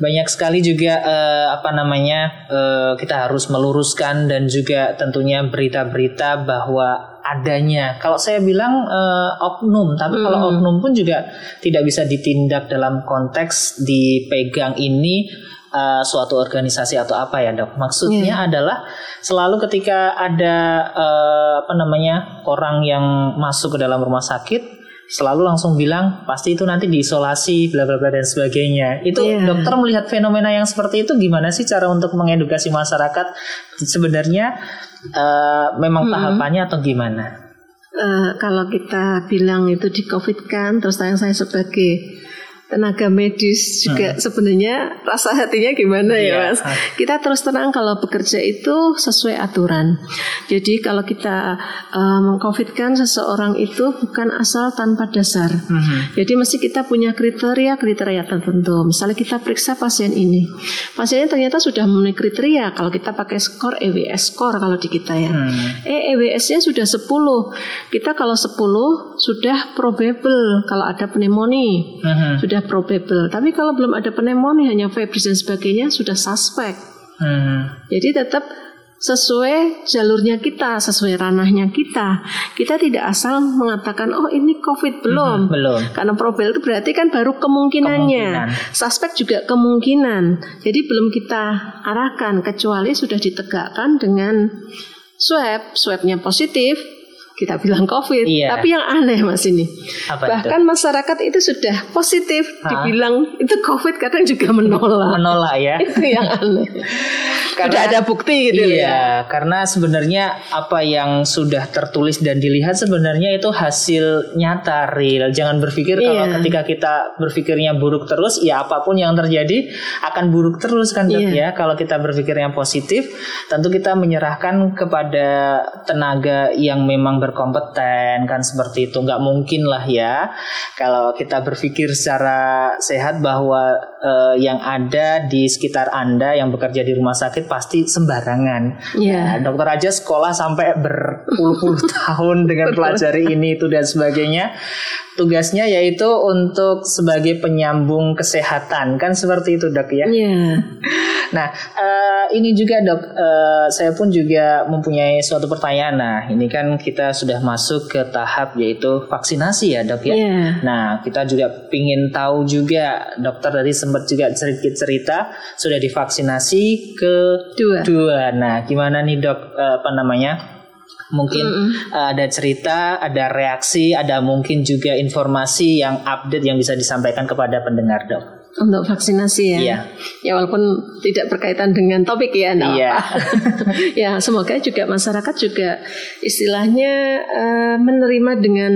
banyak sekali juga uh, apa namanya uh, kita harus meluruskan dan juga tentunya berita-berita bahwa adanya. Kalau saya bilang uh, oknum, tapi hmm. kalau oknum pun juga tidak bisa ditindak dalam konteks dipegang ini uh, suatu organisasi atau apa ya dok? Maksudnya yeah. adalah selalu ketika ada uh, apa namanya orang yang masuk ke dalam rumah sakit selalu langsung bilang pasti itu nanti diisolasi bla bla bla dan sebagainya. Itu yeah. dokter melihat fenomena yang seperti itu gimana sih cara untuk mengedukasi masyarakat sebenarnya uh, memang hmm. tahapannya atau gimana? Uh, kalau kita bilang itu di COVID kan, terus saya sebagai tenaga medis juga hmm. sebenarnya rasa hatinya gimana ya iya. mas? Kita terus terang kalau bekerja itu sesuai aturan. Jadi kalau kita uh, mengcovidkan seseorang itu bukan asal tanpa dasar. Hmm. Jadi mesti kita punya kriteria kriteria tertentu. Misalnya kita periksa pasien ini, pasiennya ternyata sudah memenuhi kriteria. Kalau kita pakai skor EWS skor kalau di kita ya, hmm. eh EWS-nya sudah 10 Kita kalau 10 sudah probable kalau ada pneumonia, hmm. sudah sudah probable. Tapi kalau belum ada pneumonia hanya febris dan sebagainya sudah suspek. Hmm. Jadi tetap sesuai jalurnya kita, sesuai ranahnya kita. Kita tidak asal mengatakan oh ini COVID belum. Hmm, belum. Karena probable itu berarti kan baru kemungkinannya. Kemungkinan. Suspek juga kemungkinan. Jadi belum kita arahkan kecuali sudah ditegakkan dengan swab, swabnya positif, kita bilang COVID. Iya. Tapi yang aneh mas ini, Apa bahkan itu? masyarakat itu sudah positif, Hah? dibilang itu COVID kadang juga menolak. menolak ya. itu yang aneh. karena, sudah ada bukti gitu iya, ya. karena sebenarnya apa yang sudah tertulis dan dilihat sebenarnya itu hasil nyata real. Jangan berpikir iya. kalau ketika kita berpikirnya buruk terus, ya apa pun yang terjadi akan buruk terus kan dok iya. ya. Kalau kita berpikir yang positif, tentu kita menyerahkan kepada tenaga yang memang ber berkompeten kan seperti itu nggak mungkin lah ya kalau kita berpikir secara sehat bahwa uh, yang ada di sekitar anda yang bekerja di rumah sakit pasti sembarangan yeah. nah, dokter aja sekolah sampai berpuluh-puluh tahun dengan pelajari ini itu dan sebagainya tugasnya yaitu untuk sebagai penyambung kesehatan kan seperti itu dok ya. Yeah. Nah uh, ini juga dok, uh, saya pun juga mempunyai suatu pertanyaan. Nah ini kan kita sudah masuk ke tahap yaitu vaksinasi ya dok ya. Yeah. Nah kita juga ingin tahu juga dokter dari sempat juga sedikit cerita sudah divaksinasi ke dua. dua. Nah gimana nih dok uh, apa namanya? mungkin mm -hmm. uh, ada cerita, ada reaksi, ada mungkin juga informasi yang update yang bisa disampaikan kepada pendengar dok untuk vaksinasi ya. Iya. Ya walaupun tidak berkaitan dengan topik ya, iya. ya semoga juga masyarakat juga istilahnya uh, menerima dengan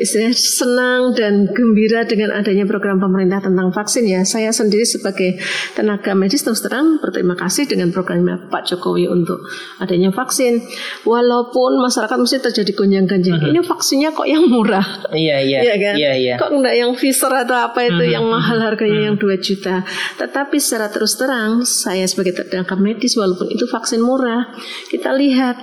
istilah senang dan gembira dengan adanya program pemerintah tentang vaksin ya. Saya sendiri sebagai tenaga medis terus terang berterima kasih dengan programnya Pak Jokowi untuk adanya vaksin. Walaupun masyarakat mesti terjadi gonjang-ganjing. Uh -huh. Ini vaksinnya kok yang murah? Iya iya. Iya kan? Iya iya. Kok enggak yang Pfizer atau apa itu uh -huh. yang mahal harga harganya hmm. yang 2 juta. Tetapi secara terus terang saya sebagai tenaga medis walaupun itu vaksin murah, kita lihat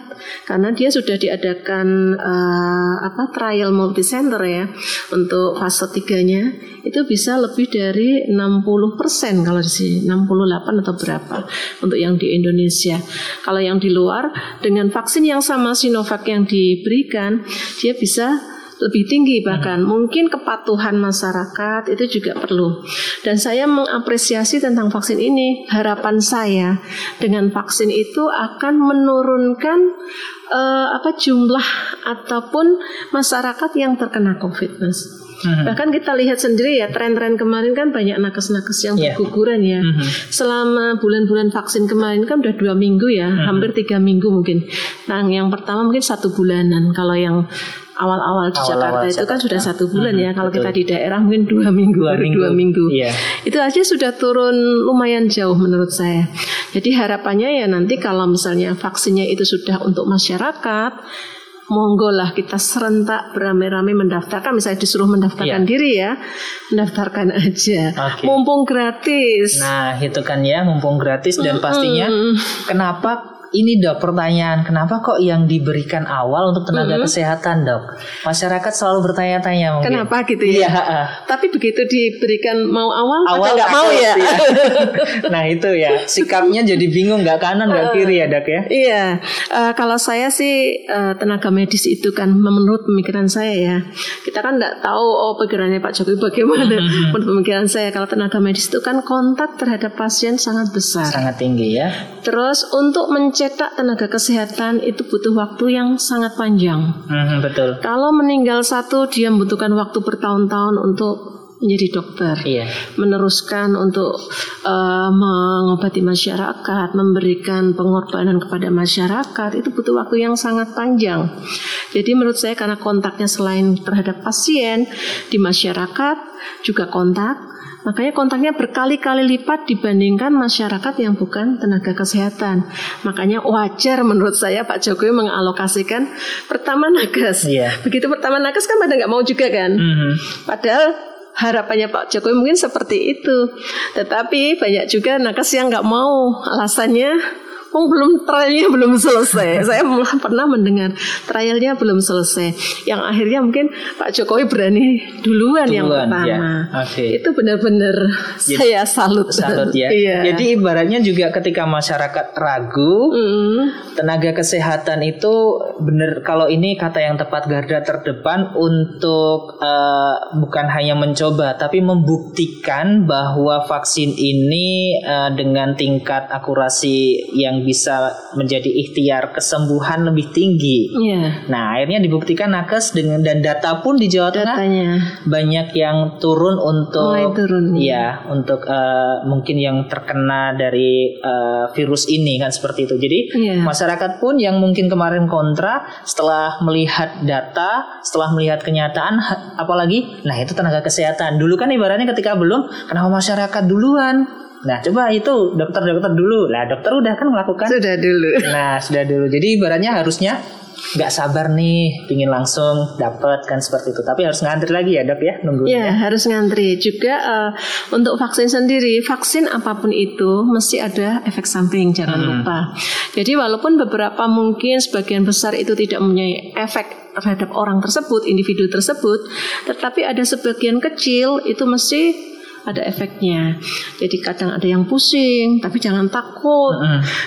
karena dia sudah diadakan uh, apa trial multi center ya untuk fase 3-nya itu bisa lebih dari 60% kalau di sini 68 atau berapa untuk yang di Indonesia. Kalau yang di luar dengan vaksin yang sama Sinovac yang diberikan dia bisa lebih tinggi bahkan hmm. mungkin kepatuhan masyarakat itu juga perlu dan saya mengapresiasi tentang vaksin ini harapan saya dengan vaksin itu akan menurunkan uh, apa jumlah ataupun masyarakat yang terkena covid mas Hmm. Bahkan kita lihat sendiri ya tren-tren kemarin kan banyak nakes-nakes yang yeah. berguguran ya. Hmm. Selama bulan-bulan vaksin kemarin kan udah dua minggu ya, hmm. hampir tiga minggu mungkin. Nah yang pertama mungkin satu bulanan. Kalau yang awal-awal di awal Jakarta itu kan sudah satu bulan hmm, ya. Kalau kita di daerah mungkin dua minggu, dua minggu. dua minggu. Yeah. Itu aja sudah turun lumayan jauh menurut saya. Jadi harapannya ya nanti kalau misalnya vaksinnya itu sudah untuk masyarakat, monggo lah kita serentak beramai-ramai mendaftarkan misalnya disuruh mendaftarkan yeah. diri ya mendaftarkan aja okay. mumpung gratis nah itu kan ya mumpung gratis dan pastinya kenapa ini dok pertanyaan kenapa kok yang diberikan awal untuk tenaga Mhm. kesehatan dok? Masyarakat selalu bertanya-tanya mungkin. Kenapa gitu ya? Iya. heeh. Tapi begitu diberikan mau awal, Awal nggak mau ya. iya. nah itu ya sikapnya jadi bingung nggak kanan nggak kiri ya dok ya. Iya, eh, kalau saya sih eh, tenaga medis itu kan menurut pemikiran saya ya, kita kan nggak tahu oh pikirannya Pak Jokowi bagaimana. Menurut pemikiran saya kalau tenaga medis itu kan kontak terhadap pasien sangat besar. Sangat tinggi ya. Terus untuk mencetak tenaga kesehatan itu butuh waktu yang sangat panjang. Mhm, betul. Kalau meninggal satu dia membutuhkan waktu bertahun-tahun untuk menjadi dokter Iya. meneruskan untuk eh, mengobati masyarakat, memberikan pengorbanan kepada masyarakat itu butuh waktu yang sangat panjang. Jadi menurut saya karena kontaknya selain terhadap pasien di masyarakat juga kontak, makanya kontaknya berkali-kali lipat dibandingkan masyarakat yang bukan tenaga kesehatan. Makanya wajar menurut saya Pak Jokowi mengalokasikan pertama nakes. Iya. Begitu pertama nakes kan pada nggak mau juga kan. Mhm. Padahal harapannya Pak Jokowi mungkin seperti itu. Tetapi banyak juga nakes yang nggak mau. Alasannya, oh belum trialnya belum selesai. Saya pernah mendengar trialnya belum selesai. Yang akhirnya mungkin Pak Jokowi berani duluan, yang Duluan, pertama. ya. Oke. Itu benar-benar saya salut. Salut ya. Iya. Jadi ibaratnya juga ketika masyarakat ragu, Mm, tenaga kesehatan itu benar kalau ini kata yang tepat garda terdepan untuk eh, bukan hanya mencoba tapi membuktikan bahwa vaksin ini eh, dengan tingkat akurasi yang bisa menjadi ikhtiar kesembuhan lebih tinggi. Iya. Nah, akhirnya dibuktikan nakes dengan dan data pun di Jawa Tengah Datanya. banyak yang turun untuk Mulai turun. Iya, untuk eh, mungkin yang terkena dari eh, virus ini kan seperti itu. Jadi Iya. masyarakat pun yang mungkin kemarin kontra setelah melihat data, setelah melihat kenyataan apalagi nah itu tenaga kesehatan. Dulu kan ibaratnya ketika belum kenapa masyarakat duluan? Nah, coba itu dokter-dokter dulu. Lah, dokter udah kan melakukan Sudah dulu. Nah, sudah dulu. Jadi ibaratnya harusnya nggak sabar nih, pingin langsung dapat kan seperti itu. Tapi harus ngantri lagi ya dok ya, nunggu. Ya, harus ngantri. Juga eh, untuk vaksin sendiri, vaksin apa pun itu mesti ada efek samping, jangan lupa. Jadi walaupun beberapa mungkin sebagian besar itu tidak mempunyai efek terhadap orang tersebut, individu tersebut, tetapi ada sebagian kecil itu mesti ada efeknya. Jadi kadang ada yang pusing, tapi jangan takut.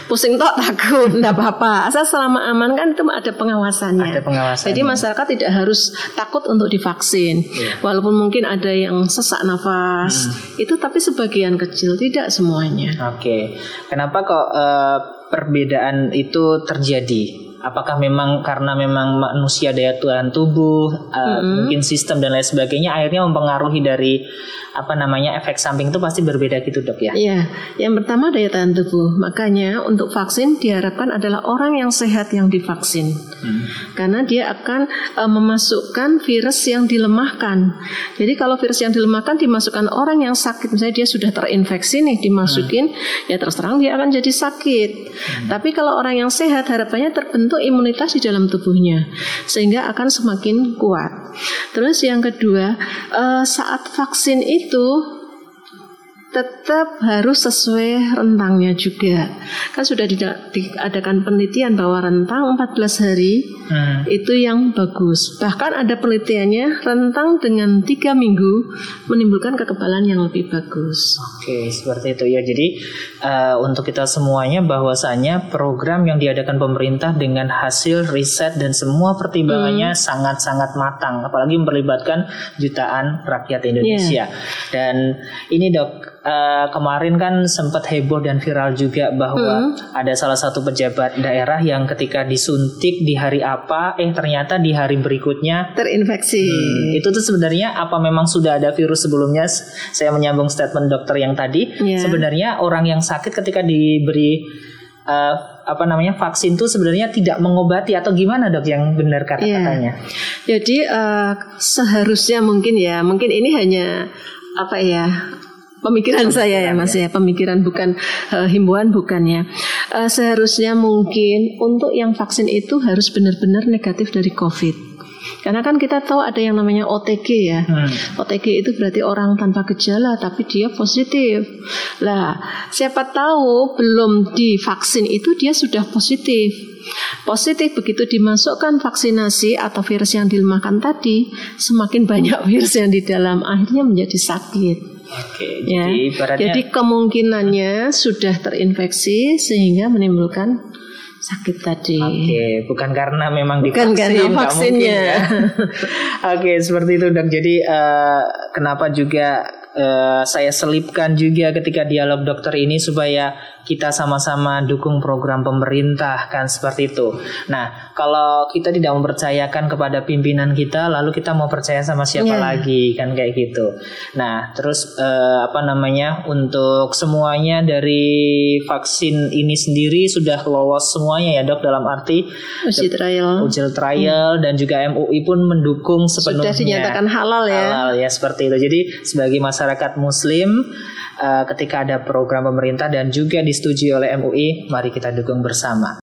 Pusing tok takut, enggak apa-apa. Asal selama aman kan itu ada pengawasannya. Ada pengawasannya. Jadi masyarakat tidak harus takut untuk divaksin. Walaupun mungkin ada yang sesak nafas, itu tapi sebagian kecil, tidak semuanya. Oke, kenapa kok eh, perbedaan itu terjadi? Apakah memang karena memang manusia daya tahan tubuh, eh, mungkin sistem dan lain sebagainya, akhirnya mempengaruhi dari apa namanya efek samping itu pasti berbeda gitu dok ya? Iya, yang pertama daya tahan tubuh. Makanya untuk vaksin diharapkan adalah orang yang sehat yang divaksin. Karena dia akan eh, memasukkan virus yang dilemahkan. Jadi kalau virus yang dilemahkan dimasukkan orang yang sakit, misalnya dia sudah terinfeksi nih dimasukin, ya terus terang dia akan jadi sakit. Tapi kalau orang yang sehat harapannya terbentuk imunitas di dalam tubuhnya sehingga akan semakin kuat. Terus yang kedua, eh, saat vaksin itu tetap harus sesuai rentangnya juga. Kan sudah diadakan penelitian bahwa rentang 14 hari Hmm. itu yang bagus. Bahkan ada penelitiannya rentang dengan tiga minggu menimbulkan kekebalan yang lebih bagus. Oke, seperti itu ya. Jadi eh, untuk kita semuanya bahwasanya program yang diadakan pemerintah dengan hasil riset dan semua pertimbangannya sangat-sangat matang, apalagi memperlibatkan jutaan rakyat Indonesia. Dan ini dok, eh, kemarin kan sempat heboh dan viral juga bahwa ada salah satu pejabat daerah yang ketika disuntik di hari apa, eh ternyata di hari berikutnya Terinfeksi. itu tuh sebenarnya apa memang sudah ada virus sebelumnya? Saya menyambung statement dokter yang tadi. Iya. Sebenarnya orang yang sakit ketika diberi eh, apa namanya vaksin tuh sebenarnya tidak mengobati atau gimana dok yang benar Iya. kata-katanya? Jadi eh, seharusnya mungkin ya, mungkin ini hanya apa ya pemikiran saya ya mas ya pemikiran bukan eh, himbauan bukan ya Eh, seharusnya mungkin untuk yang vaksin itu harus benar-benar negatif dari covid Karena kan kita tahu ada yang namanya OTG ya. Hmm. OTG itu berarti orang tanpa gejala tapi dia positif. Lah, siapa tahu belum divaksin itu dia sudah positif. Positif begitu dimasukkan vaksinasi atau virus yang dilemahkan tadi, semakin banyak virus yang di dalam akhirnya menjadi sakit. Oke, Ya. jadi ibaratnya Jadi kemungkinannya sudah terinfeksi sehingga menimbulkan sakit tadi. Oke, bukan karena memang Bukan divaksin, karena vaksinnya. mungkin ya. Oke, seperti itu dok. Jadi eh, kenapa juga eh, saya selipkan juga ketika dialog dokter ini supaya kita sama-sama dukung program pemerintah kan seperti itu. Nah, kalau kita tidak mempercayakan kepada pimpinan kita, lalu kita mau percaya sama siapa Iya. lagi kan kayak gitu. Nah, terus eh, apa namanya untuk semuanya dari vaksin ini sendiri sudah lolos semuanya ya dok dalam arti Uji trial uji trial dan juga MUI pun mendukung sudah sepenuhnya dinyatakan halal ya. halal ya seperti itu. Jadi sebagai masyarakat Muslim eh, ketika ada program pemerintah dan juga disetujui oleh MUI, mari kita dukung bersama.